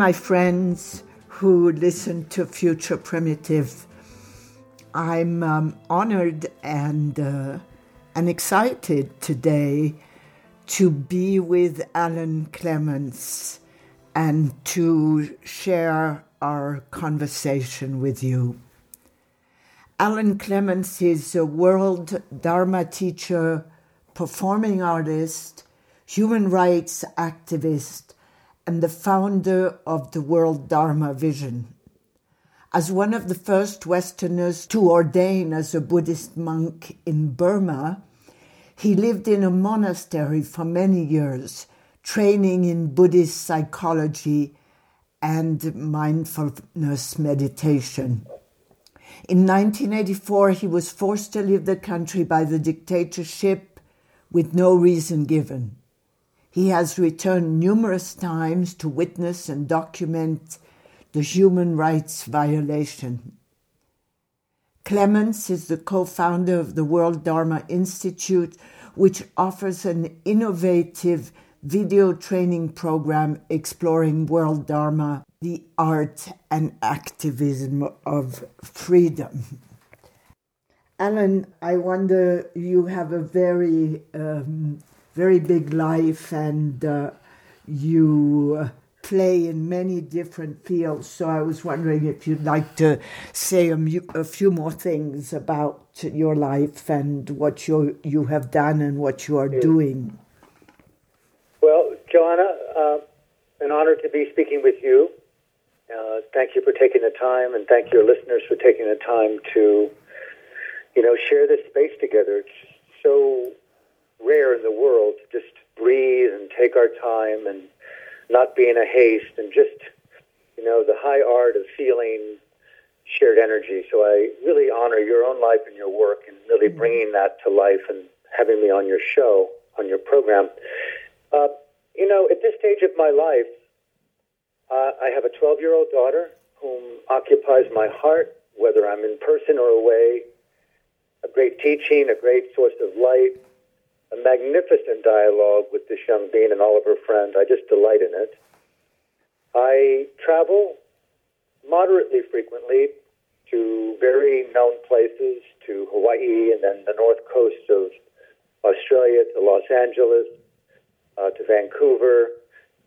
my friends who listen to Future Primitive. I'm um, honored and uh, and excited today to be with Alan Clements and to share our conversation with you. Alan Clements is a world Dharma teacher, performing artist, human rights activist, and the founder of the World Dharma Vision. As one of the first Westerners to ordain as a Buddhist monk in Burma, he lived in a monastery for many years, training in Buddhist psychology and mindfulness meditation. In 1984, he was forced to leave the country by the dictatorship with no reason given. He has returned numerous times to witness and document the human rights violation. Clements is the co founder of the World Dharma Institute, which offers an innovative video training program exploring world Dharma, the art and activism of freedom. Alan, I wonder you have a very um, very big life and uh, you uh, play in many different fields. So I was wondering if you'd like to say a, a few more things about your life and what you you have done and what you are doing. Well, Joanna, uh, an honor to be speaking with you. Uh, thank you for taking the time, and thank your listeners for taking the time to, you know, share this space together. It's so rare in the world to just breathe and take our time and not be in a haste and just, you know, the high art of feeling shared energy. So I really honor your own life and your work and really mm-hmm. bringing that to life and having me on your show, on your program. Uh, you know, at this stage of my life, uh, I have a 12 year old daughter whom occupies my heart, whether I'm in person or away. A great teaching, a great source of light, a magnificent dialogue with this young being and all of her friends. I just delight in it. I travel moderately frequently to very known places, to Hawaii and then the north coast of Australia, to Los Angeles, uh, to Vancouver,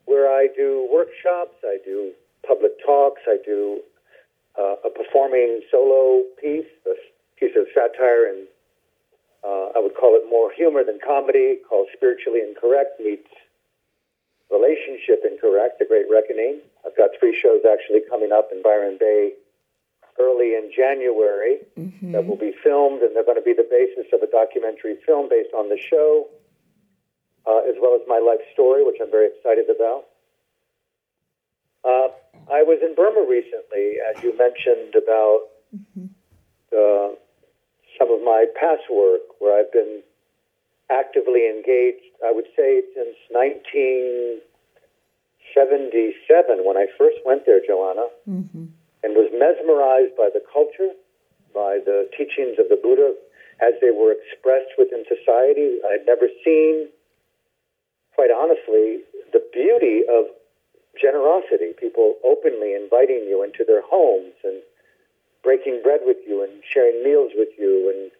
where I do workshops, I do public talks, I do uh, a performing solo piece, a piece of satire and uh, I would call it more humor than comedy, called Spiritually Incorrect meets Relationship Incorrect, The Great Reckoning. I've got three shows actually coming up in Byron Bay early in January mm-hmm. that will be filmed, and they're going to be the basis of a documentary film based on the show, uh, as well as my life story, which I'm very excited about. Uh, I was in Burma recently, as you mentioned about mm-hmm. uh, some of my past work where I've been actively engaged, I would say since 1977 when I first went there, Joanna, mm-hmm. and was mesmerized by the culture, by the teachings of the Buddha as they were expressed within society. I had never seen, quite honestly, the beauty of generosity, people openly inviting you into their homes and breaking bread with you and sharing meals with you and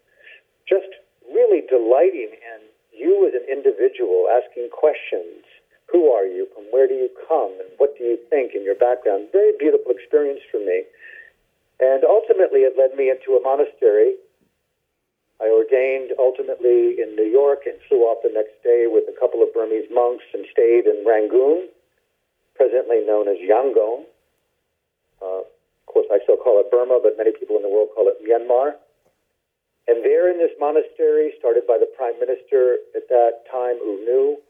just really delighting in you as an individual, asking questions. Who are you? From where do you come? And what do you think in your background? Very beautiful experience for me. And ultimately, it led me into a monastery. I ordained ultimately in New York and flew off the next day with a couple of Burmese monks and stayed in Rangoon, presently known as Yangon. Course, I still call it Burma, but many people in the world call it Myanmar. And there in this monastery, started by the prime minister at that time, U Nu,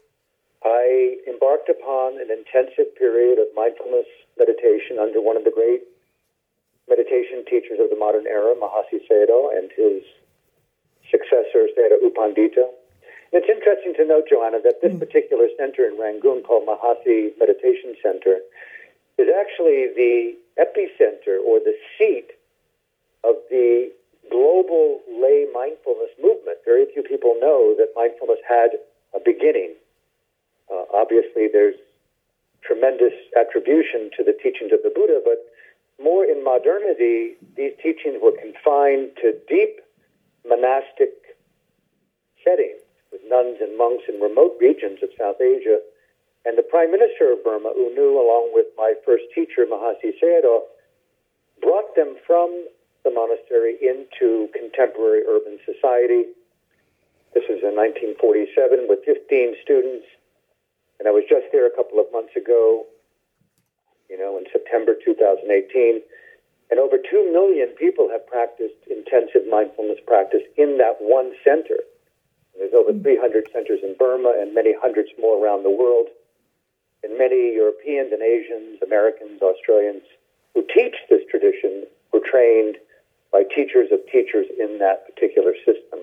I embarked upon an intensive period of mindfulness meditation under one of the great meditation teachers of the modern era, Mahasi Sayadaw, and his successor, Sayadaw U Pandita. It's interesting to note, Joanna, that this mm. particular center in Rangoon called Mahasi Meditation Center is actually the epicenter or the seat of the global lay mindfulness movement. Very few people know that mindfulness had a beginning. Uh, obviously, there's tremendous attribution to the teachings of the Buddha, but more in modernity, these teachings were confined to deep monastic settings with nuns and monks in remote regions of South Asia. And the Prime Minister of Burma, U Nu, along with my first teacher, Mahasi Sayadaw, brought them from the monastery into contemporary urban society. This was in 1947 with 15 students. And I was just there a couple of months ago, you know, in September 2018. And over 2 million people have practiced intensive mindfulness practice in that one center. There's over hmm. 300 centers in Burma and many hundreds more around the world. And many Europeans and Asians, Americans, Australians who teach this tradition were trained by teachers of teachers in that particular system.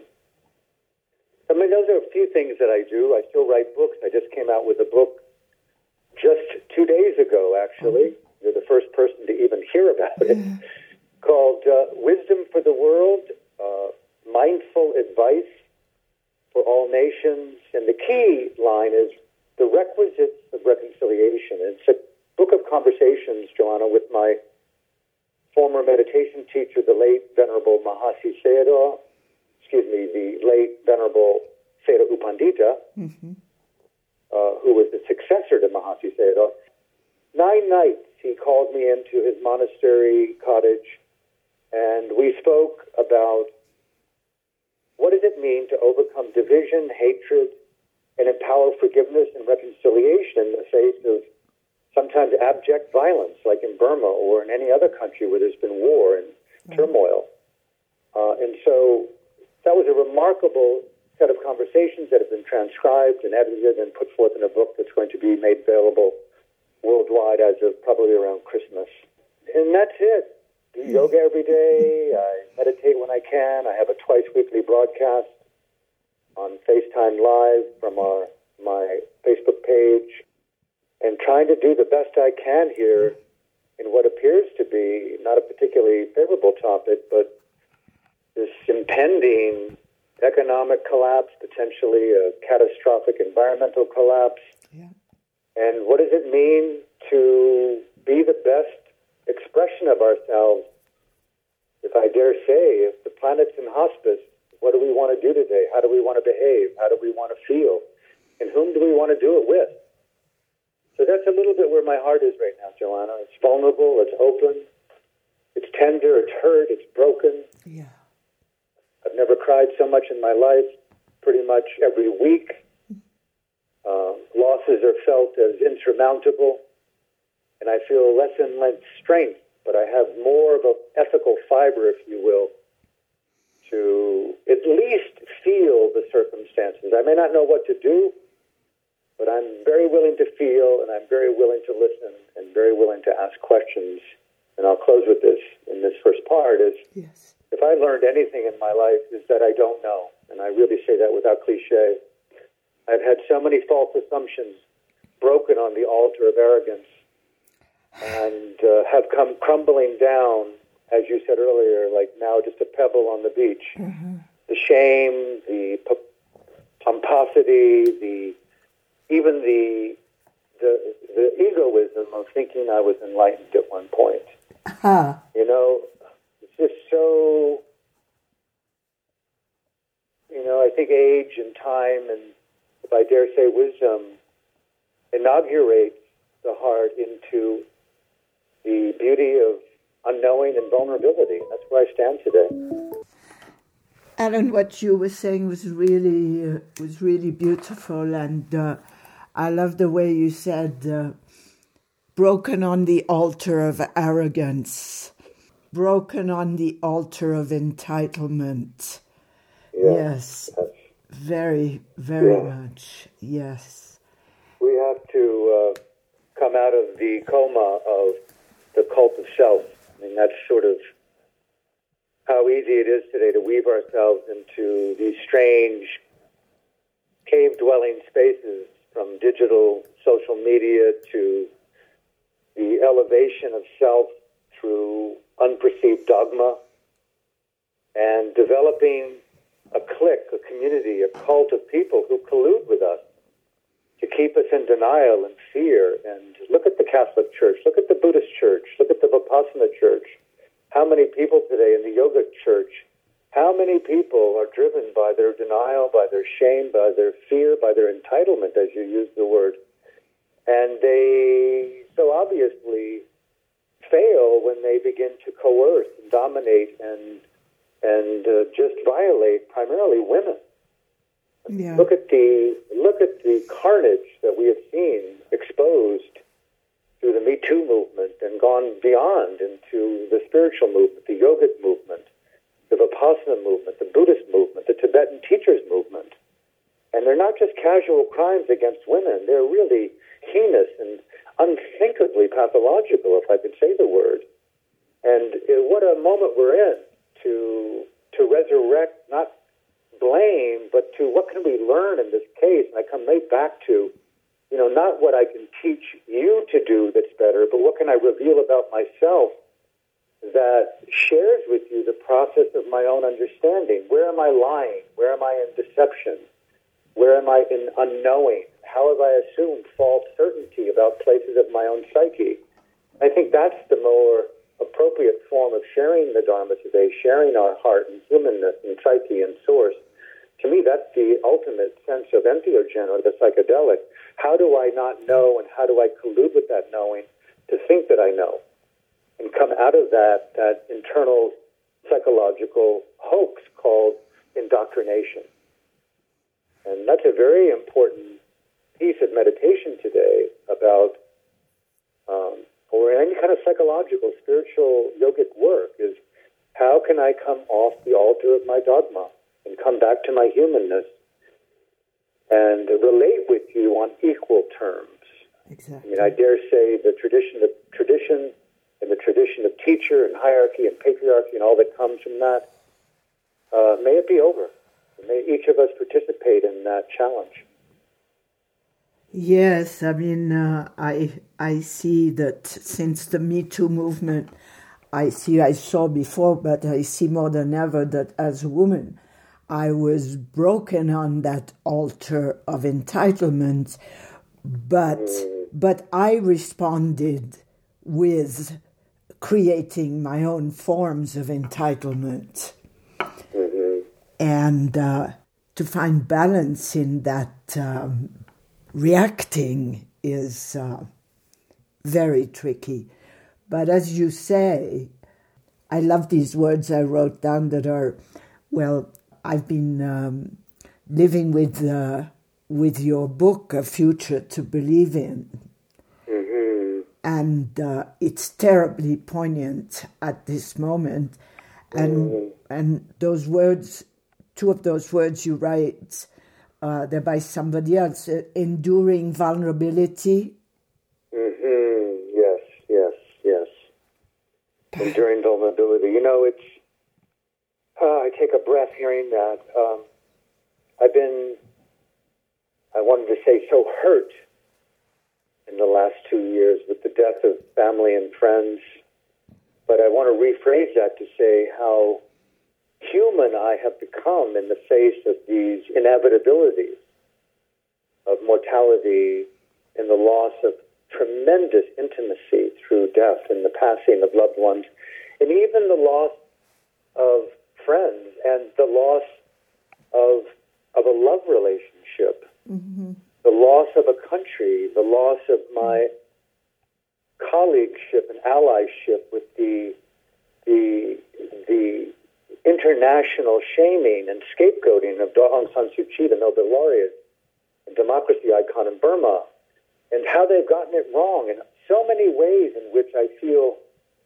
I mean, those are a few things that I do. I still write books. I just came out with a book just two days ago, actually. You're the first person to even hear about it, called uh, Wisdom for the World uh, Mindful Advice for All Nations. And the key line is the requisites of reconciliation. It's a book of conversations, Joanna, with my former meditation teacher, the late Venerable Mahasi Sayadaw, excuse me, the late Venerable Sayadaw U Pandita, mm-hmm. uh, who was the successor to Mahasi Sayadaw. Nine nights he called me into his monastery cottage, and we spoke about what does it mean to overcome division, hatred, and empower forgiveness and reconciliation in the face of sometimes abject violence, like in Burma or in any other country where there's been war and turmoil. Uh, and so that was a remarkable set of conversations that have been transcribed and edited and put forth in a book that's going to be made available worldwide as of probably around Christmas. And that's it. Do yoga every day. I meditate when I can. I have a twice weekly broadcast on FaceTime Live from our my Facebook page, and trying to do the best I can here in what appears to be not a particularly favorable topic, but this impending economic collapse, potentially a catastrophic environmental collapse. Yeah. And what does it mean to be the best expression of ourselves? If I dare say, if the planet's in hospice, what do we want to do today? How do we want to behave? How do we want to feel? And whom do we want to do it with? So that's a little bit where my heart is right now, Joanna. It's vulnerable, it's open, it's tender, it's hurt, it's broken. Yeah. I've never cried so much in my life, pretty much every week. Uh, losses are felt as insurmountable, and I feel less and less strength, but I have more of an ethical fiber, if you will, at least feel the circumstances. I may not know what to do, but I'm very willing to feel, and I'm very willing to listen, and very willing to ask questions. And I'll close with this in this first part: is yes. if I learned anything in my life, is that I don't know, and I really say that without cliche. I've had so many false assumptions broken on the altar of arrogance, and uh, have come crumbling down, as you said earlier, like now just a pebble on the beach. Mm-hmm. The shame, the pomposity, the even the the the egoism of thinking I was enlightened at one point. Uh-huh. You know, it's just so. You know, I think age and time and, if I dare say, wisdom inaugurates the heart into the beauty of unknowing and vulnerability. That's where I stand today. Alan, what you were saying was really uh, was really beautiful, and uh, I love the way you said, uh, broken on the altar of arrogance, broken on the altar of entitlement. Yeah. Yes, very, very yeah. much. Yes. We have to uh, come out of the coma of the cult of self I mean, that's sort of how easy it is today to weave ourselves into these strange cave dwelling spaces from digital social media to the elevation of self through unperceived dogma and developing a clique, a community, a cult of people who collude with us to keep us in denial and fear. And look at the Catholic Church, look at the Buddhist Church, look at the Vipassana Church. How many people today in the Yoga Church, how many people are driven by their denial, by their shame, by their fear, by their entitlement, as you use the word? And they so obviously fail when they begin to coerce and dominate and and uh, just violate primarily women. Yeah. Look at the look at the carnage that we have seen exposed through the Me Too movement and gone beyond into the spiritual movement, the yogic movement, the Vipassana movement, the Buddhist movement, the Tibetan teachers movement. And they're not just casual crimes against women, they're really heinous and unthinkably pathological, if I could say the word. And uh, what a moment we're in to to resurrect not blame, but to what can we learn in this case? And I come right back to, you know, not what I can teach you to do that's better, but what can I reveal about myself that shares with you the process of my own understanding? Where am I lying? Where am I in deception? Where am I in unknowing? How have I assumed false certainty about places of my own psyche? I think that's the more appropriate form of sharing the Dharma today, sharing our heart and humanness and psyche and source. To me, that's the ultimate sense of entheogen or the psychedelic. How do I not know and how do I collude with that knowing to think that I know? And come out of that, that internal psychological hoax called indoctrination. And that's a very important piece of meditation today about, um, or any kind of psychological, spiritual, yogic work is how can I come off the altar of my dogma and come back to my humanness and relate with you on equal terms? Exactly. I mean, I dare say the tradition of tradition and the tradition of teacher and hierarchy and patriarchy and all that comes from that, uh, may it be over. May each of us participate in that challenge. Yes, I mean, uh, I I see that since the Me Too movement, I see I saw before, but I see more than ever that as a woman, I was broken on that altar of entitlement, but but I responded with creating my own forms of entitlement and uh, to find balance in that um, reacting is uh, very tricky. But as you say, I love these words I wrote down that are, well, I've been um, living with uh, with your book, A Future to Believe in. And uh, it's terribly poignant at this moment. And, and those words two of those words you write, uh, they're by somebody else. Uh, enduring vulnerability. Mm-hmm. Yes, yes, yes. Enduring vulnerability. You know, it's. Uh, I take a breath hearing that. Um, I've been. I wanted to say so hurt in the last two years with the death of family and friends, but I want to rephrase that to say how human I have become in the face of these inevitabilities of mortality and the loss of tremendous intimacy through death and the passing of loved ones, and even the loss of friends and the loss of of a love relationship, mm-hmm. the loss of a country, the loss of my colleagueship and allyship with the the the international shaming and scapegoating of Aung San Suu Kyi, the Nobel laureate and democracy icon in Burma, and how they've gotten it wrong in so many ways in which I feel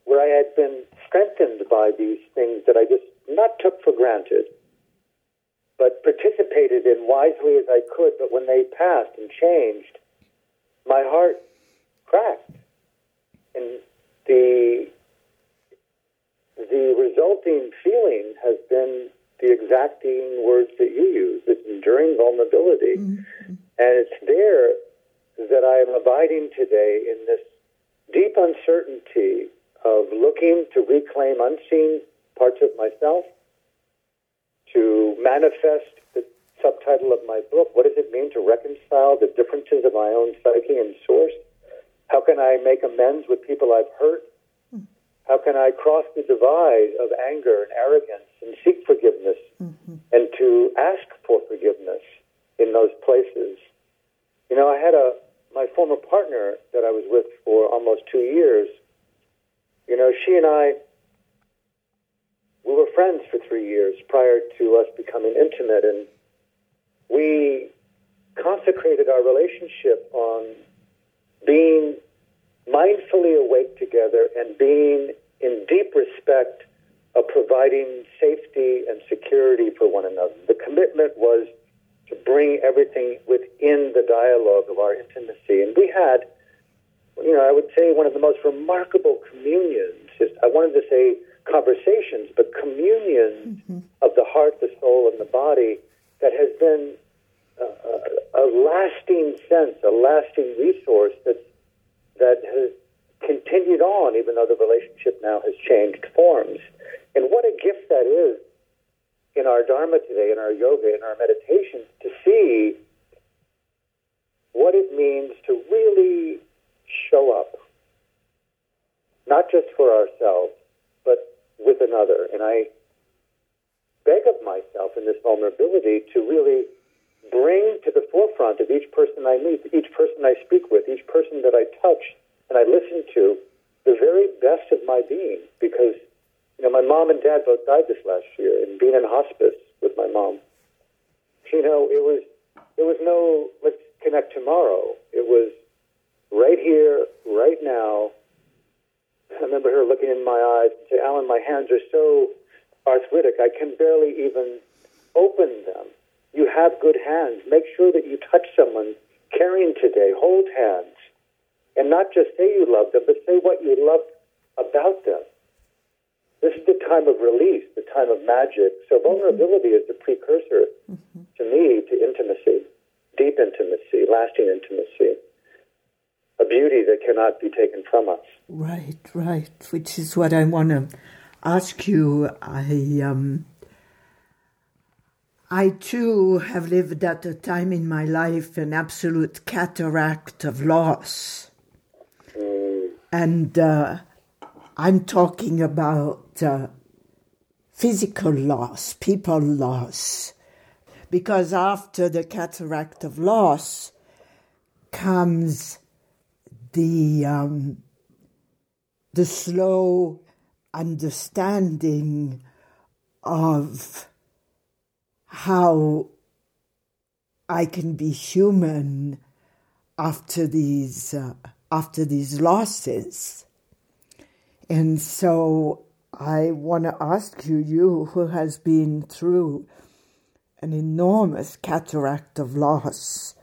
where I had been strengthened by these things that I just not took for granted, but participated in wisely as I could. But when they passed and changed, my heart cracked. And the the resulting feeling has been the exacting words that you use. It's enduring vulnerability. Mm-hmm. And it's there that I am abiding today in this deep uncertainty of looking to reclaim unseen parts of myself, to manifest the subtitle of my book, What Does It Mean to Reconcile the Differences of My Own Psyche and Source? How can I make amends with people I've hurt? How can I cross the divide of anger and arrogance and seek forgiveness mm-hmm. and to ask for forgiveness in those places? You know, I had a my former partner that I was with for almost two years. You know, she and I we were friends for three years prior to us becoming intimate, and we consecrated our relationship on being mindfully awake together and being in deep respect of providing safety and security for one another. The commitment was to bring everything within the dialogue of our intimacy. And we had, you know, I would say one of the most remarkable communions. I wanted to say conversations, but communion mm-hmm. of the heart, the soul, and the body that has been a, a lasting sense, a lasting resource that's that has continued on, even though the relationship now has changed forms. And what a gift that is in our Dharma today, in our yoga, in our meditation, to see what it means to really show up, not just for ourselves, with another. And I beg of myself in this vulnerability to really bring to the forefront of each person I meet, each person I speak with, each person that I touch and I listen to, the very best of my being. Because, you know, my mom and dad both died this last year, and being in hospice with my mom, you know, it was there was no let's connect tomorrow. It was right here, right now. I remember her looking in my eyes and say, "Alan, my hands are so arthritic, I can barely even open them." You have good hands. Make sure that you touch someone caring today. Hold hands. And not just say you love them, but say what you love about them. This is the time of release, the time of magic. So vulnerability is the precursor mm-hmm. to me to intimacy, deep intimacy, lasting intimacy, a beauty that cannot be taken from us. Right, right. Which is what I want to ask you. I um, I too have lived at a time in my life an absolute cataract of loss. Mm. And uh, I'm talking about uh, physical loss, people loss. Because after the cataract of loss comes the, um, the slow understanding of how I can be human after these uh, after these losses. And so I want to ask you, you who has been through an enormous cataract of loss,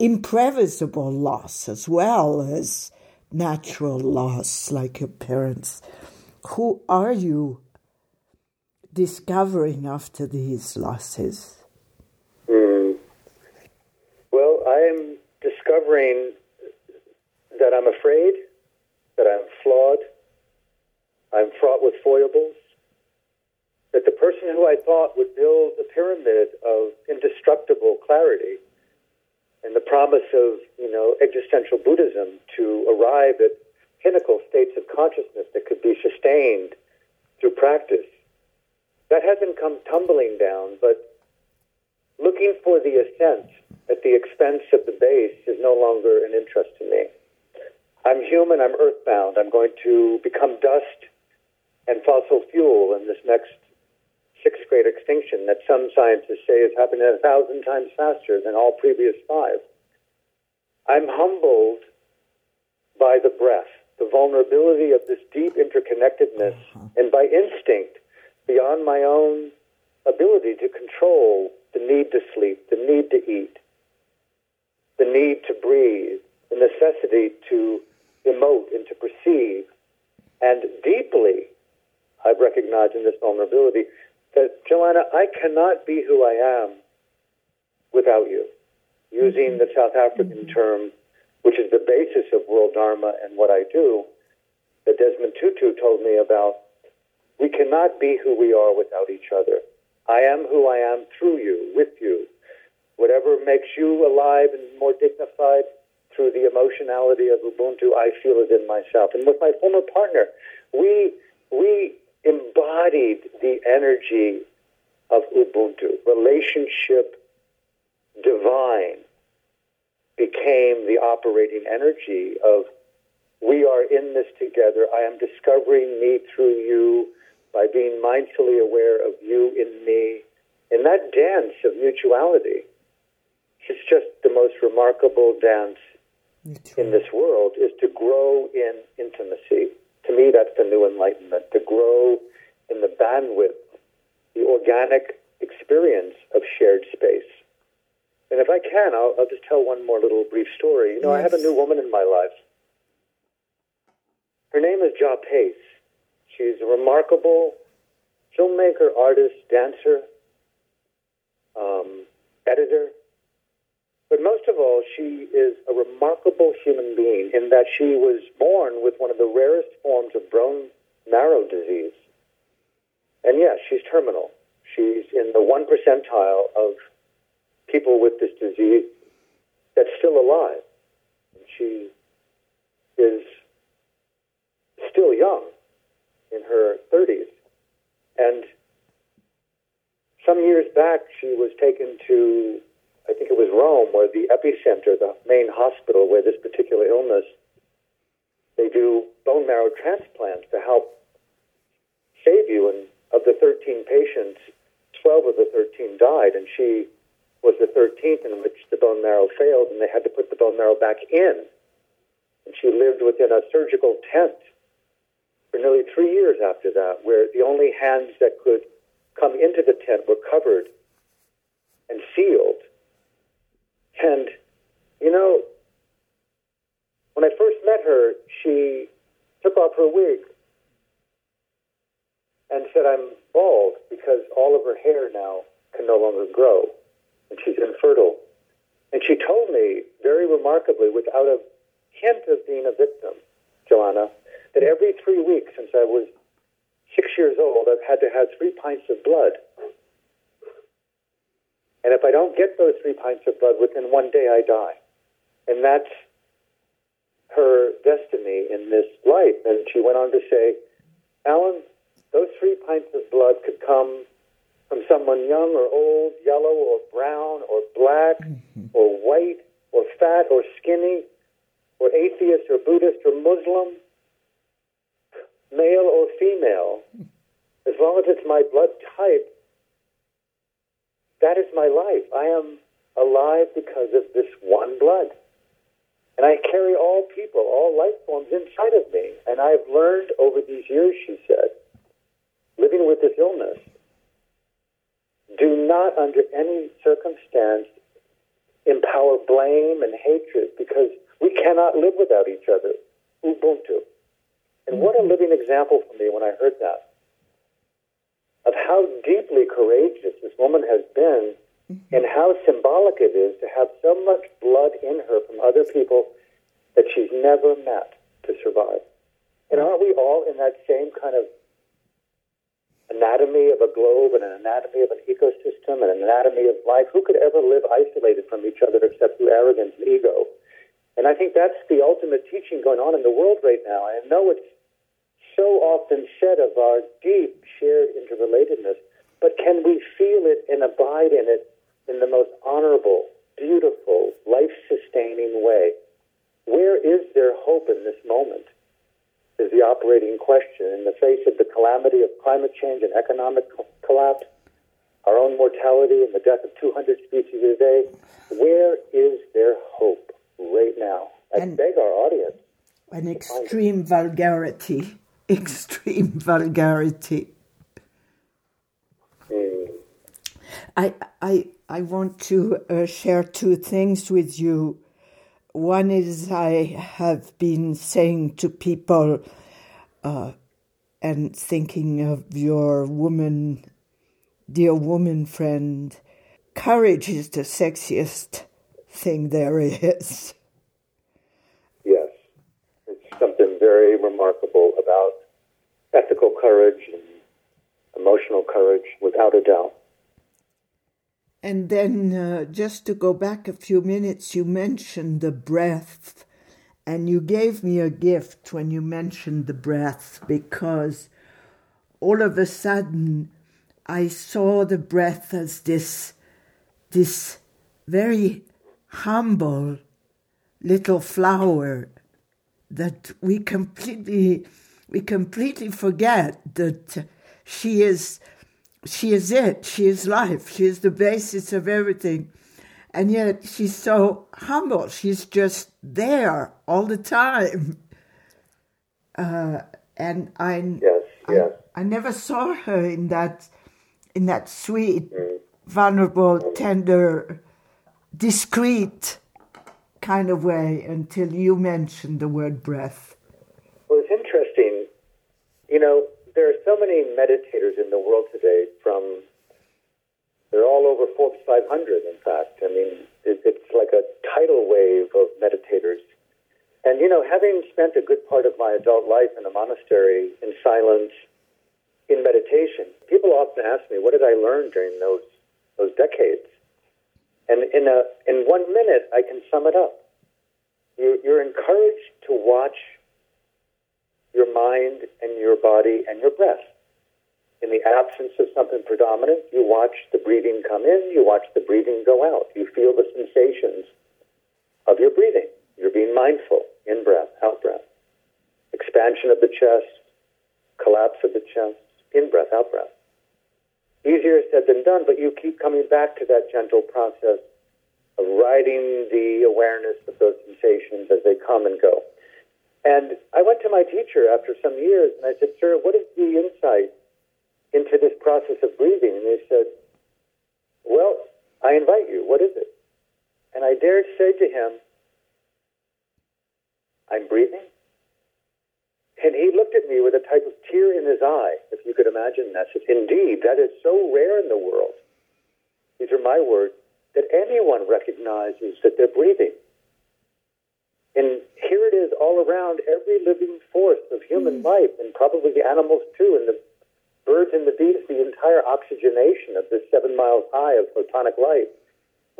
imprevisible loss as well as natural loss like your parents. Who are you discovering after these losses? Mm. Well, I am discovering that I'm afraid, that I'm flawed, I'm fraught with foibles, that the person who I thought would build a pyramid of indestructible clarity and the promise of, you know, existential Buddhism to arrive at pinnacle states of consciousness that could be sustained through practice that hasn't come tumbling down, but looking for the ascent at the expense of the base is no longer an interest to me. I'm human, I'm earthbound, I'm going to become dust and fossil fuel in this next sixth grade extinction that some scientists say is happening a thousand times faster than all previous five. I'm humbled by the breath, the vulnerability of this deep interconnectedness, uh-huh. and by instinct, beyond my own ability to control the need to sleep, the need to eat, the need to breathe, the necessity to emote and to perceive, And deeply, I've recognized in this vulnerability that, Joanna, I cannot be who I am without you. Using the South African term, which is the basis of World Dharma and what I do, that Desmond Tutu told me about, we cannot be who we are without each other. I am who I am through you, with you. Whatever makes you alive and more dignified through the emotionality of Ubuntu, I feel it in myself. And with my former partner, we we embodied the energy of Ubuntu. Relationship divine became the operating energy of we are in this together. I am discovering me through you by being mindfully aware of you in me. And that dance of mutuality, is just the most remarkable dance in this world is to grow in intimacy. To me, that's the new enlightenment, to grow in the bandwidth, the organic experience of shared space. And if I can, I'll, I'll just tell one more little brief story. You know, yes. I have a new woman in my life. Her name is Ja Pace. She's a remarkable filmmaker, artist, dancer, um, editor. But most of all, she is a remarkable human being in that she was born with one of the rarest forms of bone marrow disease. And yes, she's terminal. She's in the one percentile of people with this disease that's still alive. She is still young in her 30s. And some years back, she was taken to, I think it was Rome, where the epicenter, the main hospital where this particular illness, they do bone marrow transplants to help save you. And of the 13 patients, 12 of the 13 died, and she was the 13th in which the bone marrow failed, and they had to put the bone marrow back in. And she lived within a surgical tent for nearly three years after that, where the only hands that could come into the tent were covered and sealed. And, you know, when I first met her, she took off her wig and said, I'm bald because all of her hair now can no longer grow and she's infertile. And she told me very remarkably, without a hint of being a victim, Joanna, that every three weeks since I was six years old, I've had to have three pints of blood. And if I don't get those three pints of blood within one day, I die. And that's her destiny in this life. And she went on to say, Alan, those three pints of blood could come from someone young or old, yellow or brown or black mm-hmm. or white or fat or skinny or atheist or Buddhist or Muslim male or female, as long as it's my blood type, that is my life. I am alive because of this one blood. And I carry all people, all life forms inside of me. And I've learned over these years, she said, living with this illness, do not under any circumstance empower blame and hatred because we cannot live without each other. Ubuntu. And what a living example for me when I heard that of how deeply courageous this woman has been mm-hmm. and how symbolic it is to have so much blood in her from other people that she's never met to survive. And aren't we all in that same kind of anatomy of a globe and an anatomy of an ecosystem and an anatomy of life? Who could ever live isolated from each other except through arrogance and ego? And I think that's the ultimate teaching going on in the world right now. I know it's so often said of our deep shared interrelatedness, but can we feel it and abide in it in the most honorable, beautiful, life sustaining way? Where is there hope in this moment? Is the operating question. In the face of the calamity of climate change and economic collapse, our own mortality and the death of 200 species a day, where is there hope right now? I and beg our audience. An extreme vulgarity extreme vulgarity. I, I, I want to uh, share two things with you. One is I have been saying to people, uh, and thinking of your woman, dear woman friend, courage is the sexiest thing there is. Yes, it's something very remarkable about ethical courage and emotional courage, without a doubt. And then, uh, just to go back a few minutes, you mentioned the breath, and you gave me a gift when you mentioned the breath because all of a sudden I saw the breath as this, this very humble little flower that we completely, we completely forget that she is she is it. She is life. She is the basis of everything. And yet she's so humble. She's just there all the time. Uh, and I, yes, yes. I, I, never saw her in that, in that sweet, mm. vulnerable, tender, discreet kind of way until you mentioned the word breath. You know, there are so many meditators in the world today from they're all over Forbes 500 in fact. I mean it, it's like a tidal wave of meditators. And you know having spent a good part of my adult life in a monastery in silence in meditation people often ask me what did i learn during those those decades? And in a in one minute i can sum it up. You, you're encouraged to watch your mind and your body and your breath. In the absence of something predominant, you watch the breathing come in, you watch the breathing go out. You feel the sensations of your breathing. You're being mindful, in breath, out breath. Expansion of the chest, collapse of the chest, in breath, out breath. Easier said than done, but you keep coming back to that gentle process of riding the awareness of those sensations as they come and go. And I went to my teacher after some years and I said, Sir, what is the insight into this process of breathing? And he said, Well, I invite you. What is it? And I dared say to him, I'm breathing. And he looked at me with a type of tear in his eye, if you could imagine that. Said, Indeed, that is so rare in the world. These are my words, that anyone recognizes that they're breathing. And here it is all around every living force of human mm. life, and probably the animals too, and the birds and the bees, the entire oxygenation of this seven miles high of photonic light.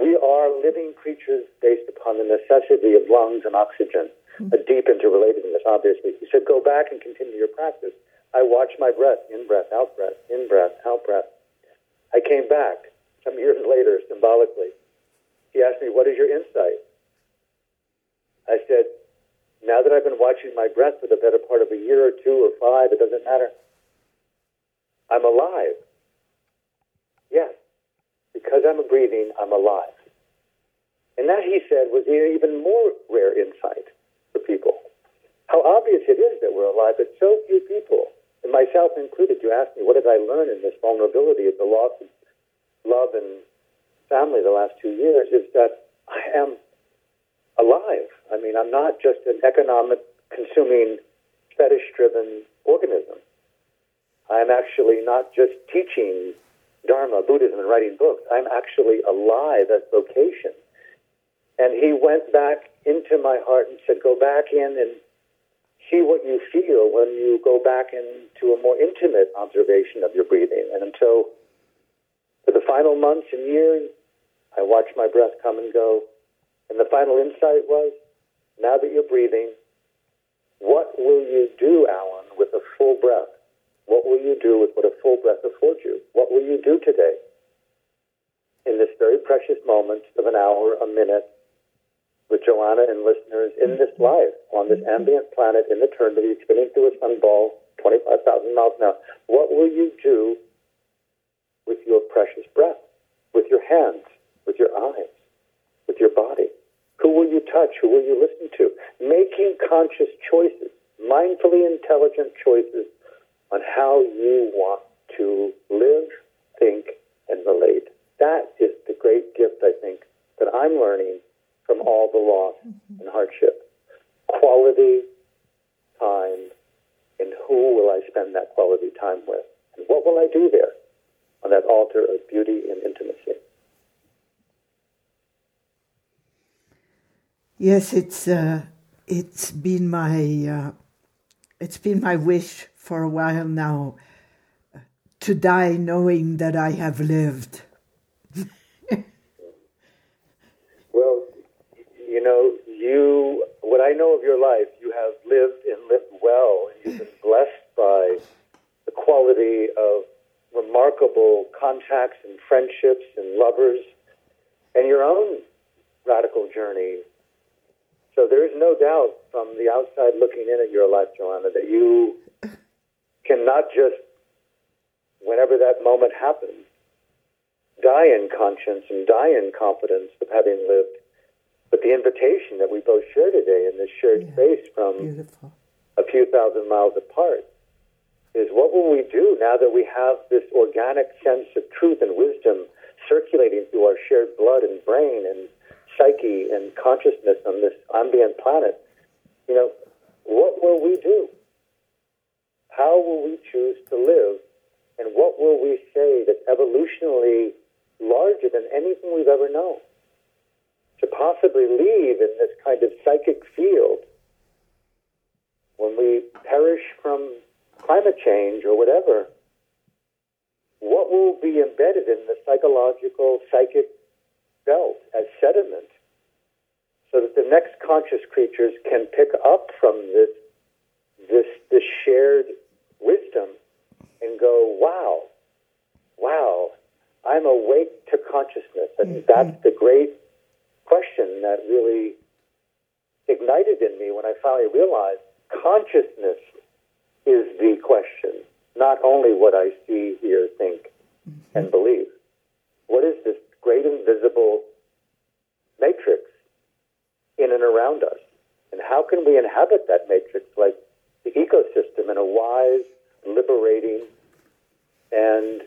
We are living creatures based upon the necessity of lungs and oxygen, mm. a deep interrelatedness, obviously. He said, Go back and continue your practice. I watch my breath, in breath, out breath, in breath, out breath. I came back some years later, symbolically. He asked me, What is your insight? I said, now that I've been watching my breath for the better part of a year or two or five, it doesn't matter. I'm alive. Yes, because I'm breathing, I'm alive. And that, he said, was an even more rare insight for people. How obvious it is that we're alive, but so few people, and myself included, you asked me, what did I learn in this vulnerability of the loss of love and family the last two years, is that I am alive. I mean, I'm not just an economic, consuming, fetish driven organism. I'm actually not just teaching Dharma, Buddhism, and writing books. I'm actually alive as vocation. And he went back into my heart and said, Go back in and see what you feel when you go back into a more intimate observation of your breathing. And until for the final months and years, I watched my breath come and go. And the final insight was now that you're breathing, what will you do, Alan, with a full breath? What will you do with what a full breath affords you? What will you do today? In this very precious moment of an hour, a minute, with Joanna and listeners in this life on this ambient planet in eternity, spinning through a sunball, 25,000 miles an hour. What will you do with your precious breath, with your hands, with your eyes, with your body? Who will you touch? Who will you listen to? Making conscious choices, mindfully intelligent choices on how you want to live, think, and relate. That is the great gift, I think, that I'm learning from all the loss mm-hmm. and hardship. Quality time and who will I spend that quality time with? And what will I do there on that altar of beauty and intimacy? Yes, it's uh, it's been my uh, it's been my wish for a while now uh, to die knowing that I have lived. well, you know, you what I know of your life, you have lived and lived well, and you've been blessed by the quality of remarkable contacts and friendships and lovers, and your own radical journey so there is no doubt from the outside looking in at your life, Joanna, that you cannot just, whenever that moment happens, die in conscience and die in confidence of having lived. But the invitation that we both share today in this shared yeah, space from beautiful. a few thousand miles apart is what will we do now that we have this organic sense of truth and wisdom circulating through our shared blood and brain and psyche and consciousness on this ambient planet, you know, what will we do? How will we choose to live? And what will we say that's evolutionally larger than anything we've ever known? To possibly leave in this kind of psychic field when we perish from climate change or whatever, what will be embedded in the psychological, psychic belt as sediment so that the next conscious creatures can pick up from this this this shared wisdom and go, wow, wow, I'm awake to consciousness. And mm-hmm. that's the great question that really ignited in me when I finally realized consciousness is the question, not only what I see, hear, think, mm-hmm. and believe. What is this great invisible matrix in and around us? And how can we inhabit that matrix like the ecosystem in a wise, liberating, and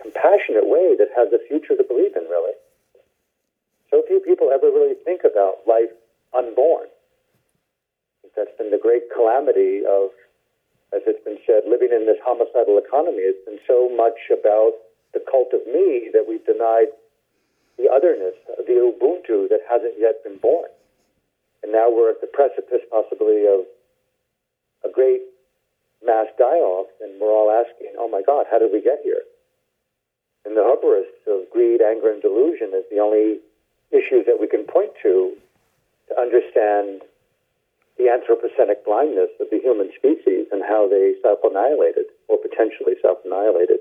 compassionate way that has a future to believe in, really? So few people ever really think about life unborn. That's been the great calamity of, as it's been said, living in this homicidal economy. It's been so much about the cult of me that we've denied the otherness, the Ubuntu that hasn't yet been born. And now we're at the precipice, possibly, of a great mass die-off, and we're all asking, oh my God, how did we get here? And the hubris of greed, anger, and delusion is the only issues that we can point to to understand the anthropocenic blindness of the human species and how they self-annihilated or potentially self-annihilated.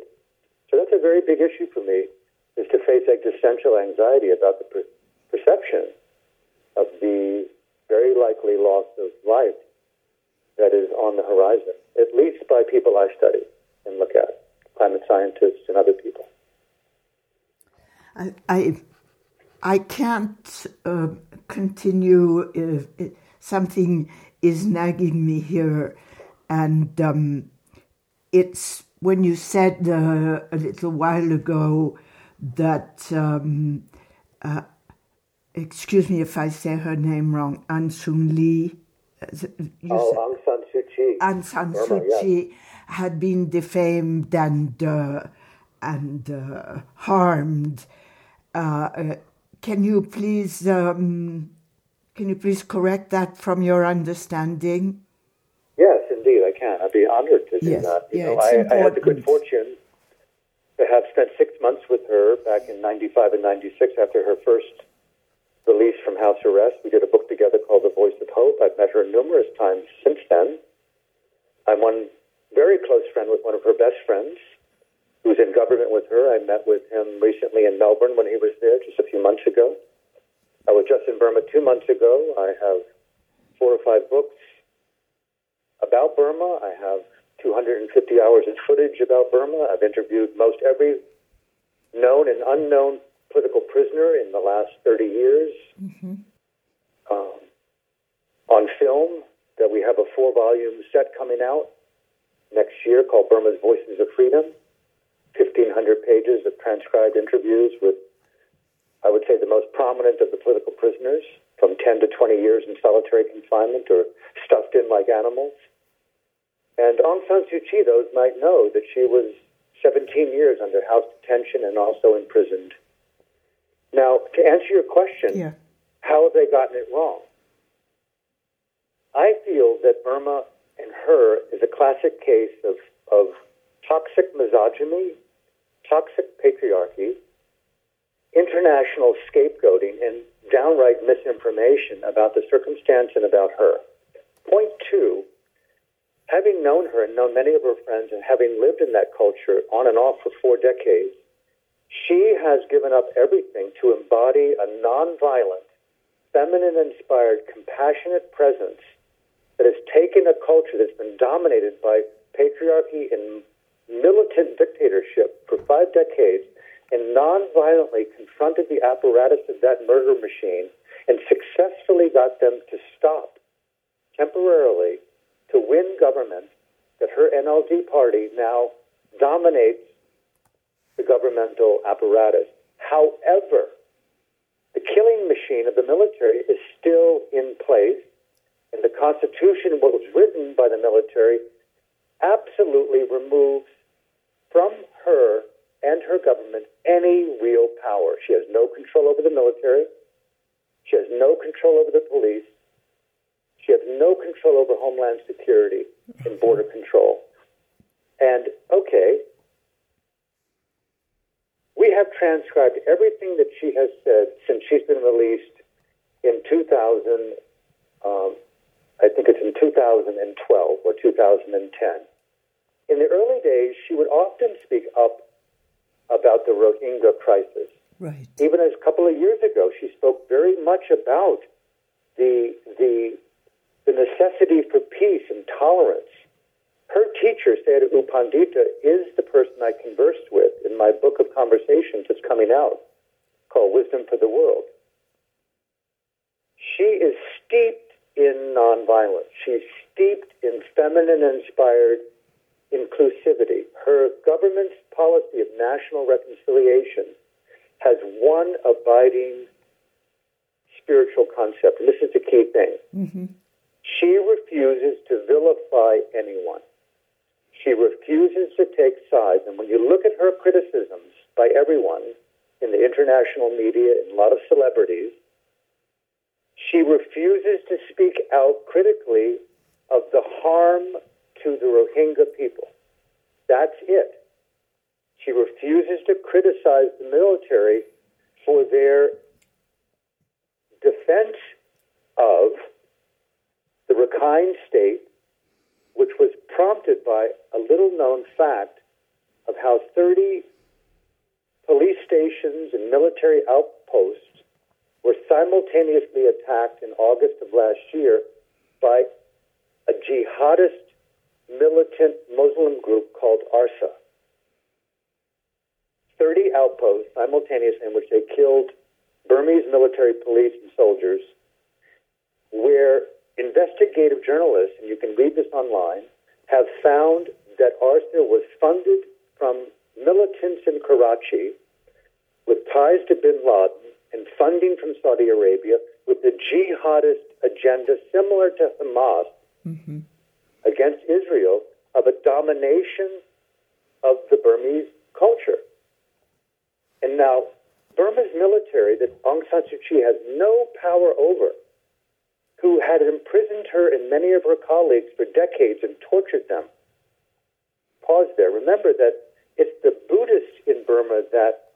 So that's a very big issue for me, is to face existential anxiety about the per- perception of the very likely loss of life that is on the horizon, at least by people I study and look at, climate scientists and other people. I, I, can't uh, continue if something is nagging me here, and um, it's when you said uh, a little while ago that, um, uh, excuse me if I say her name wrong, Aung San Lee. oh, Aung San Suu Kyi. Aung San Suu Kyi had been defamed and uh, and uh, harmed. Uh, uh, can you please um, can you please correct that from your understanding? Yes, indeed, I can. I'd be honored to do yes. that. You yeah, know, I, I, had the good fortune to have spent six months with her back in 95 and 96 after her first release from house arrest. We did a book together called The Voice of Hope. I've met her numerous times since then. I'm one very close friend with one of her best friends who's in government with her. I met with him recently in Melbourne when he was there just a few months ago. I was just in Burma two months ago. I have four or five books about Burma. I have 250 hours of footage about Burma. I've interviewed most every known and unknown political prisoner in the last 30 years. Mm-hmm. Um, on film, that we have a four volume set coming out next year called Burma's Voices of Freedom. 1,500 pages of transcribed interviews with, I would say, the most prominent of the political prisoners from 10 to 20 years in solitary confinement or stuffed in like animals. And Aung San Suu Kyi, those might know that she was 17 years under house detention and also imprisoned. Now, to answer your question, Yeah. how have they gotten it wrong? I feel that Burma and her is a classic case of, of toxic misogyny, toxic patriarchy, international scapegoating, and downright misinformation about the circumstance and about her. Point two, having known her and known many of her friends and having lived in that culture on and off for four decades, she has given up everything to embody a nonviolent, feminine inspired, compassionate presence that has taken a culture that's been dominated by patriarchy and militant dictatorship for five decades and nonviolently confronted the apparatus of that murder machine and successfully got them to stop temporarily to win government that her NLD party now dominates the governmental apparatus. However, the killing machine of the military is still in place, and the Constitution, what was written by the military, absolutely removes from her and her government any real power. She has no control over the military. She has no control over the police. She has no control over Homeland Security and border control. And, okay, we have transcribed everything that she has said since she's been released in 2000. Um, I think it's in 2012 or 2010. In the early days, she would often speak up about the Rohingya crisis. Right. Even a couple of years ago, she spoke very much about the the the necessity for peace and tolerance. Her teacher, Sayadaw U Pandita, is the person I conversed with in my book of conversations that's coming out called Wisdom for the World. She is steeped in nonviolence. She's steeped in feminine inspired inclusivity. Her government's policy of national reconciliation has one abiding spiritual concept, and this is the key thing. Mm-hmm. Vilify anyone. She refuses to take sides. And when you look at her criticisms by everyone in the international media and a lot of celebrities, she refuses to speak out critically of the harm to the Rohingya people. That's it. She refuses to criticize the military for their defense of the Rakhine state, which was prompted by a little known fact of how 30 police stations and military outposts were simultaneously attacked in August of last year by a jihadist militant Muslim group called ARSA. 30 outposts simultaneously in which they killed Burmese military police and soldiers, where investigative journalists, and you can read this online, have found that ARSA was funded from militants in Karachi with ties to bin Laden and funding from Saudi Arabia with the jihadist agenda similar to Hamas Mm-hmm. against Israel of a domination of the Burmese culture. And now, Burma's military that Aung San Suu Kyi has no power over, who had imprisoned her and many of her colleagues for decades and tortured them. Pause there. Remember that it's the Buddhists in Burma that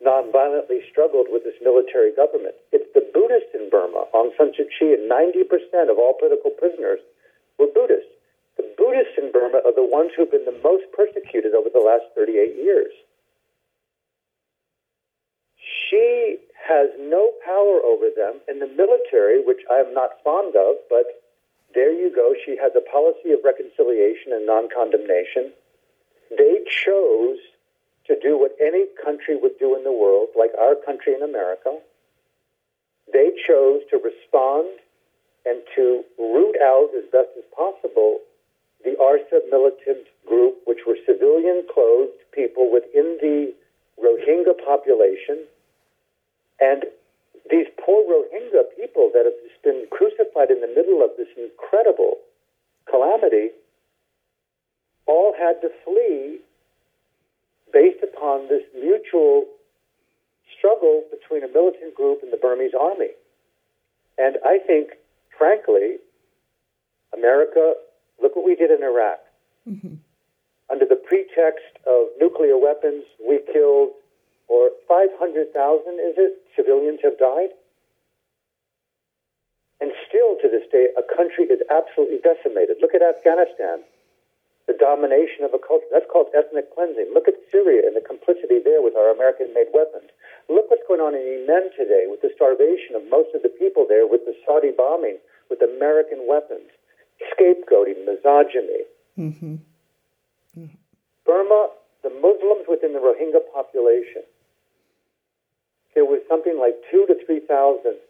nonviolently struggled with this military government. It's the Buddhists in Burma, Aung San Suu Kyi, and 90% of all political prisoners were Buddhists. The Buddhists in Burma are the ones who've been the most persecuted over the last 38 years. She has no power over them, and the military, which I am not fond of, but there you go, she has a policy of reconciliation and non condemnation. They chose to do what any country would do in the world, like our country in America. They chose to respond and to root out as best as possible the ARSA militant group, which were civilian clothed people within the Rohingya population. And these poor Rohingya people that have just been crucified in the middle of this incredible calamity all had to flee based upon this mutual struggle between a militant group and the Burmese army. And I think, frankly, America, look what we did in Iraq. Mm-hmm. Under the pretext of nuclear weapons, we killed, or 500,000, is it, civilians have died? And still to this day, a country is absolutely decimated. Look at Afghanistan, the domination of a culture. That's called ethnic cleansing. Look at Syria and the complicity there with our American made weapons. Look what's going on in Yemen today with the starvation of most of the people there, with the Saudi bombing, with American weapons, scapegoating, misogyny. Mm-hmm. Mm-hmm. Burma, the Muslims within the Rohingya population, something like two to 3,000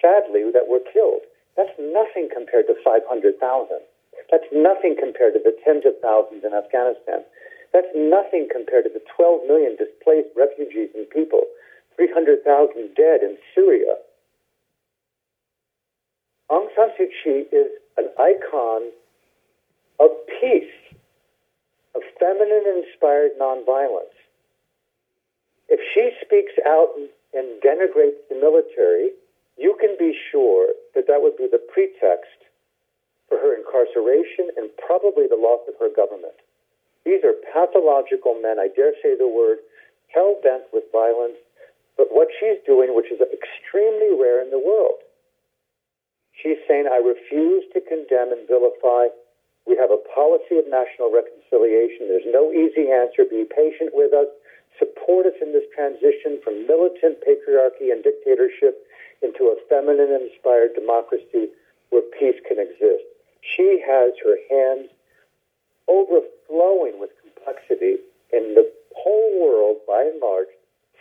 sadly, that were killed. That's nothing compared to 500,000. That's nothing compared to the tens of thousands in Afghanistan. That's nothing compared to the 12 million displaced refugees and people, 300,000 dead in Syria. Aung San Suu Kyi is an icon of peace, of feminine inspired nonviolence. If she speaks out denigrates the military, you can be sure that that would be the pretext for her incarceration and probably the loss of her government. These are pathological men, I dare say the word, hell bent with violence. But what she's doing, which is extremely rare in the world, she's saying, I refuse to condemn and vilify. We have a policy of national reconciliation. There's no easy answer. Be patient with us. Support us in this transition from militant patriarchy and dictatorship into a feminine inspired democracy where peace can exist. She has her hands overflowing with complexity in the whole world, by and large,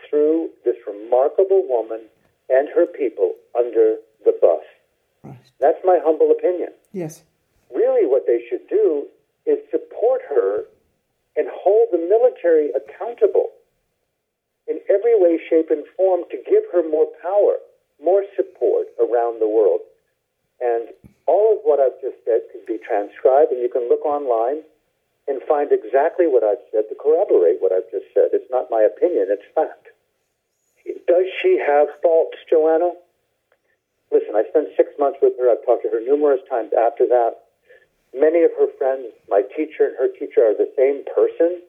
through this remarkable woman and her people under the bus. Right. That's my humble opinion. Yes. Really, what they should do is support her and hold the military accountable in every way, shape, and form to give her more power more support around the world. And all of what I've just said can be transcribed, and you can look online and find exactly what I've said to corroborate what I've just said. It's not my opinion, it's fact. Does she have faults, Joanna? Listen, I spent six months with her. I've talked to her numerous times after that. Many of her friends, my teacher and her teacher, are the same person.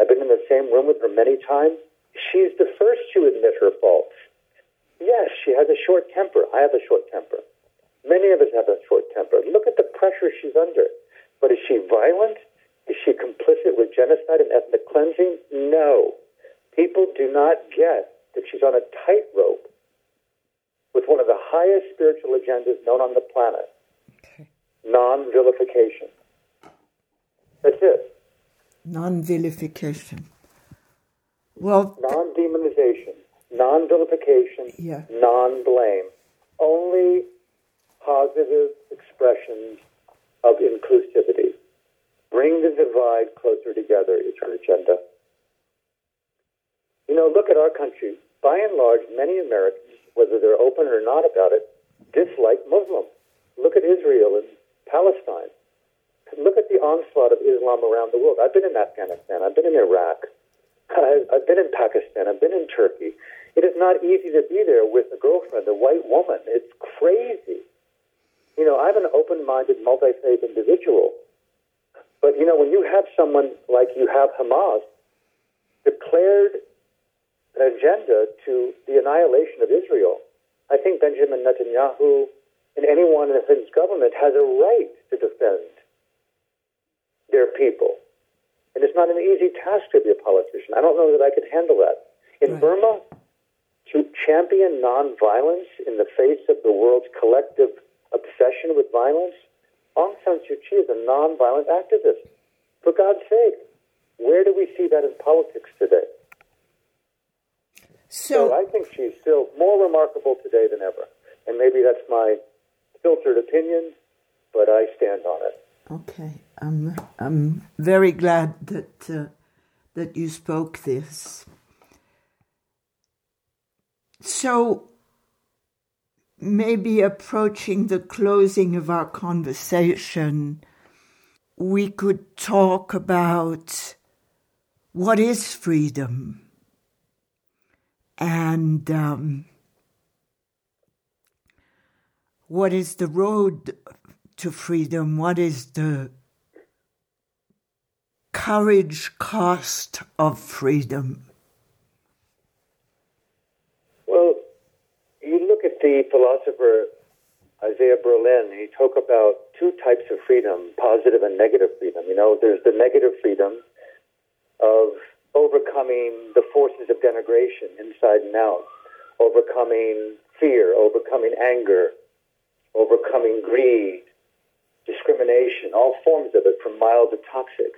I've been in the same room with her many times. She's the first to admit her faults. Yes, she has a short temper. I have a short temper. Many of us have a short temper. Look at the pressure she's under. But is she violent? Is she complicit with genocide and ethnic cleansing? No. People do not get that she's on a tightrope with one of the highest spiritual agendas known on the planet okay. non vilification. That's it. Non vilification. Well, non demonization non vilification, yeah. non blame, only positive expressions of inclusivity. Bring the divide closer together is her agenda. You know, look at our country. By and large, many Americans, whether they're open or not about it, dislike Muslims. Look at Israel and Palestine. Look at the onslaught of Islam around the world. I've been in Afghanistan. I've been in Iraq. I've been in Pakistan. I've been in Turkey. It is not easy to be there with a girlfriend, a white woman. It's crazy. You know, I'm an open minded, multi faith individual. But, you know, when you have someone like you have Hamas declared an agenda to the annihilation of Israel, I think Benjamin Netanyahu and anyone in his government has a right to defend their people. And it's not an easy task to be a politician. I don't know that I could handle that. In right. Burma, to champion nonviolence in the face of the world's collective obsession with violence, Aung San Suu Kyi is a nonviolent activist. For God's sake, where do we see that in politics today? So, so I think she's still more remarkable today than ever. And maybe that's my filtered opinion, but I stand on it. Okay, I'm I'm very glad that uh, that you spoke this. So, maybe approaching the closing of our conversation, we could talk about what is freedom and um, what is the road to freedom? What is the courage cost of freedom? Well, you look at the philosopher Isaiah Berlin, he talked about two types of freedom, positive and negative freedom. You know, there's the negative freedom of overcoming the forces of denigration inside and out, overcoming fear, overcoming anger, overcoming greed, discrimination, all forms of it, from mild to toxic.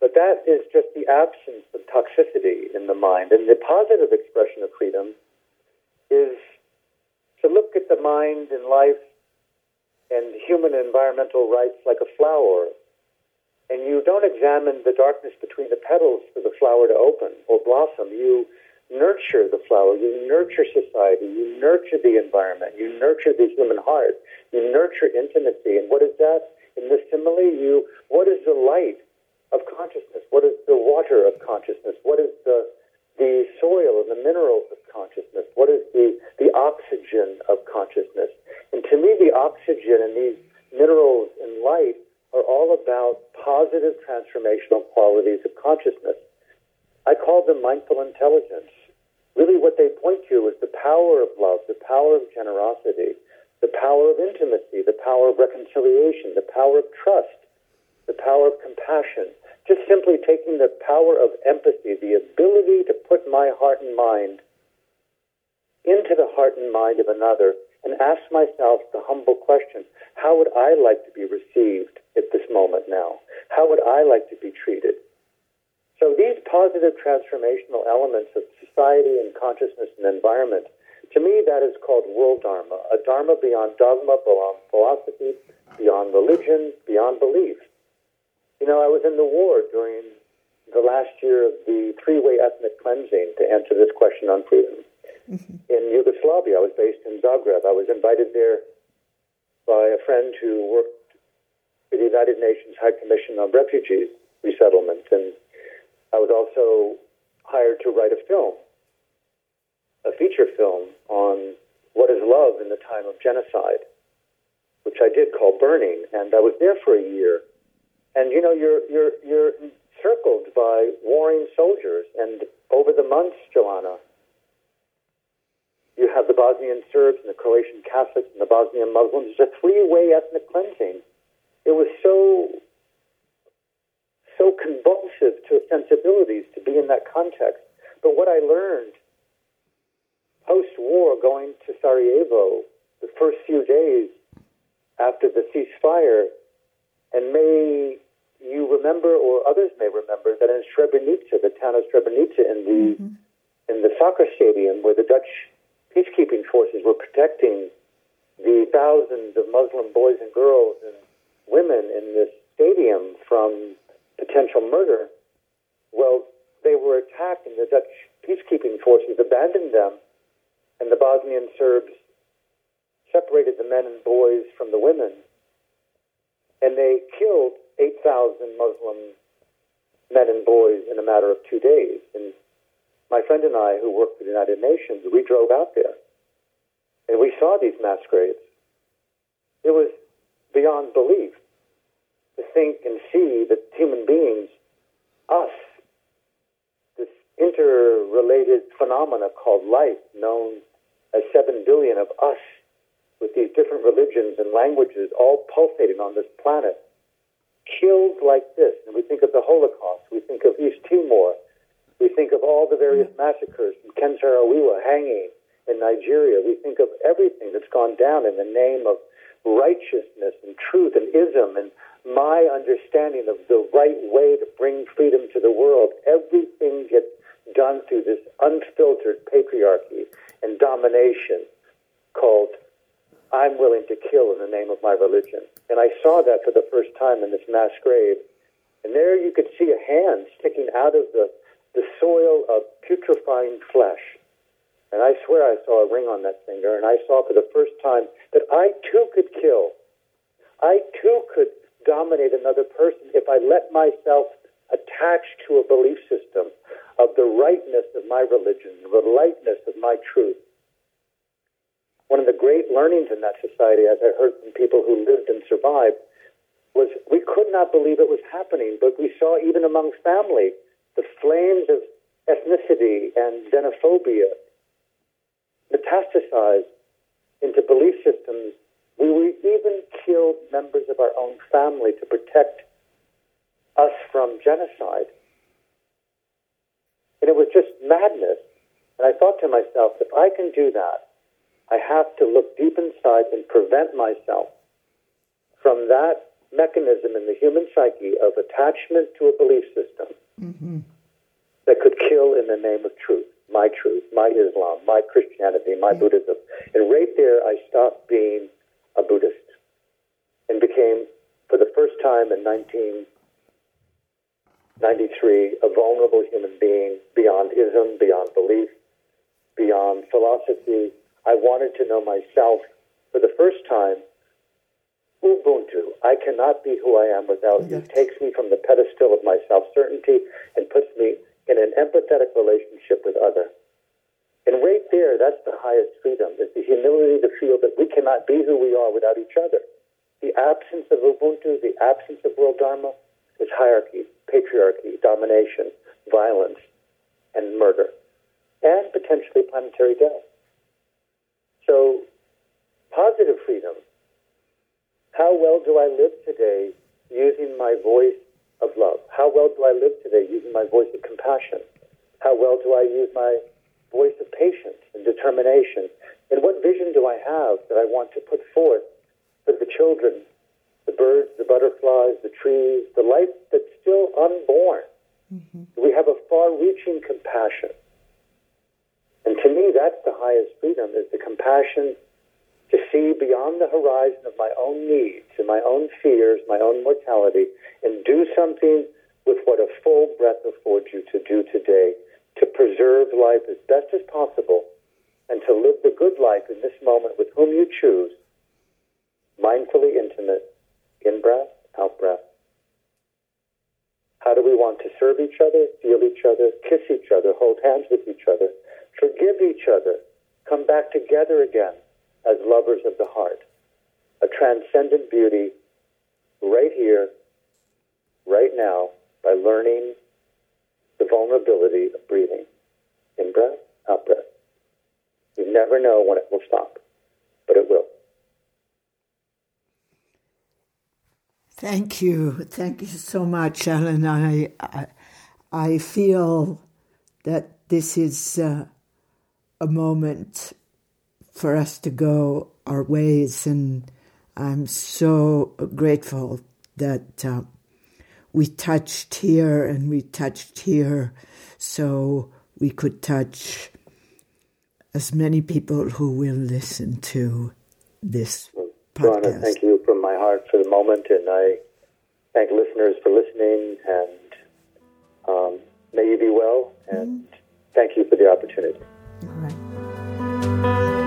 But that is just the absence of toxicity in the mind. And the positive expression of freedom is to look at the mind and life and human environmental rights like a flower. And you don't examine the darkness between the petals for the flower to open or blossom. You nurture the flower, you nurture society, you nurture the environment, you nurture the human heart, you nurture intimacy. And what is that? In this simile, you what is the light of consciousness? What is the water of consciousness? What is the the soil and the minerals of consciousness? What is the, the oxygen of consciousness? And to me, the oxygen and these minerals and light are all about positive transformational qualities of consciousness. I call them mindful intelligence. Really, what they point to is the power of love, the power of generosity, the power of intimacy, the power of reconciliation, the power of trust, the power of compassion, just simply taking the power of empathy, the ability to put my heart and mind into the heart and mind of another and ask myself the humble question how would I like to be received at this moment now? How would I like to be treated? So, these positive transformational elements of society and consciousness and environment, to me, that is called world dharma, a dharma beyond dogma, beyond philosophy, beyond religion, beyond belief. You know, I was in the war during the last year of the three way ethnic cleansing to answer this question on freedom. Mm-hmm. In Yugoslavia, I was based in Zagreb. I was invited there by a friend who worked for the United Nations High Commission on Refugees Resettlement. And I was also hired to write a film, a feature film on what is love in the time of genocide, which I did call Burning. And I was there for a year and you know you're you're you're circled by warring soldiers, and over the months, Joanna, you have the Bosnian Serbs and the Croatian Catholics and the Bosnian Muslims. It's a three-way ethnic cleansing. It was so so convulsive to sensibilities to be in that context. But what I learned post-war, going to Sarajevo, the first few days after the ceasefire, and may you remember, or others may remember, that in Srebrenica, the town of Srebrenica, in the mm-hmm. in the soccer stadium where the Dutch peacekeeping forces were protecting the thousands of Muslim boys and girls and women in this stadium from potential murder. Well, they were attacked, and the Dutch peacekeeping forces abandoned them, and the Bosnian Serbs separated the men and boys from the women and they killed 8,000 Muslim men and boys in a matter of two days. And my friend and I, who worked for the United Nations, we drove out there and we saw these mass graves. It was beyond belief to think and see that human beings, us, this interrelated phenomena called life, known as 7 billion of us with these different religions and languages all pulsating on this planet, killed like this. And we think of the Holocaust, we think of East Timor, we think of all the various mm. massacres from Ken Saro-Wiwa hanging in Nigeria. We think of everything that's gone down in the name of righteousness and truth and ism and my understanding of the right way to bring freedom to the world. Everything gets done through this unfiltered patriarchy and domination called I'm willing to kill in the name of my religion. And I saw that for the first time in this mass grave. And there you could see a hand sticking out of the, the soil of putrefying flesh. And I swear I saw a ring on that finger, and I saw for the first time that I too could kill. I too could dominate another person if I let myself attach to a belief system of the rightness of my religion, the rightness of my truth. One of the great learnings in that society, as I heard from people who lived and survived, was we could not believe it was happening, but we saw even among family the flames of ethnicity and xenophobia metastasize into belief systems. We even killed members of our own family to protect us from genocide. And it was just madness. And I thought to myself, if I can do that, I have to look deep inside and prevent myself from that mechanism in the human psyche of attachment to a belief system mm-hmm. that could kill in the name of truth my truth, my Islam, my Christianity, my yeah. Buddhism. And right there, I stopped being a Buddhist and became, for the first time in 1993, a vulnerable human being beyond beyond belief, beyond philosophy. I wanted to know myself for the first time. Ubuntu. I cannot be who I am without you. It takes me from the pedestal of my self certainty and puts me in an empathetic relationship with other. And right there, that's the highest freedom, is the humility to feel that we cannot be who we are without each other. The absence of Ubuntu, the absence of world Dharma, is hierarchy, patriarchy, domination, violence, and murder, and potentially planetary death. So, positive freedom. How well do I live today using my voice of love? How well do I live today using my voice of compassion? How well do I use my voice of patience and determination? And what vision do I have that I want to put forth for the children, the birds, the butterflies, the trees, the life that's still unborn? Mm-hmm. We have a far reaching compassion. And to me, that's the highest freedom, is the compassion to see beyond the horizon of my own needs and my own fears, my own mortality, and do something with what a full breath affords you to do today to preserve life as best as possible and to live the good life in this moment with whom you choose, mindfully intimate, in breath, out breath. How do we want to serve each other, feel each other, kiss each other, hold hands with each other, forgive each other, come back together again as lovers of the heart? A transcendent beauty right here right now by learning the vulnerability of breathing. In breath, out breath. You never know when it will stop, but it will. Thank you. Thank you so much, Alan. I, I, I feel that this is uh, a moment for us to go our ways, and I'm so grateful that uh, we touched here and we touched here so we could touch as many people who will listen to this podcast. Joanna, thank you from my heart for the moment, and I thank listeners for listening, and um, may you be well, and mm-hmm. thank you for the opportunity. All right.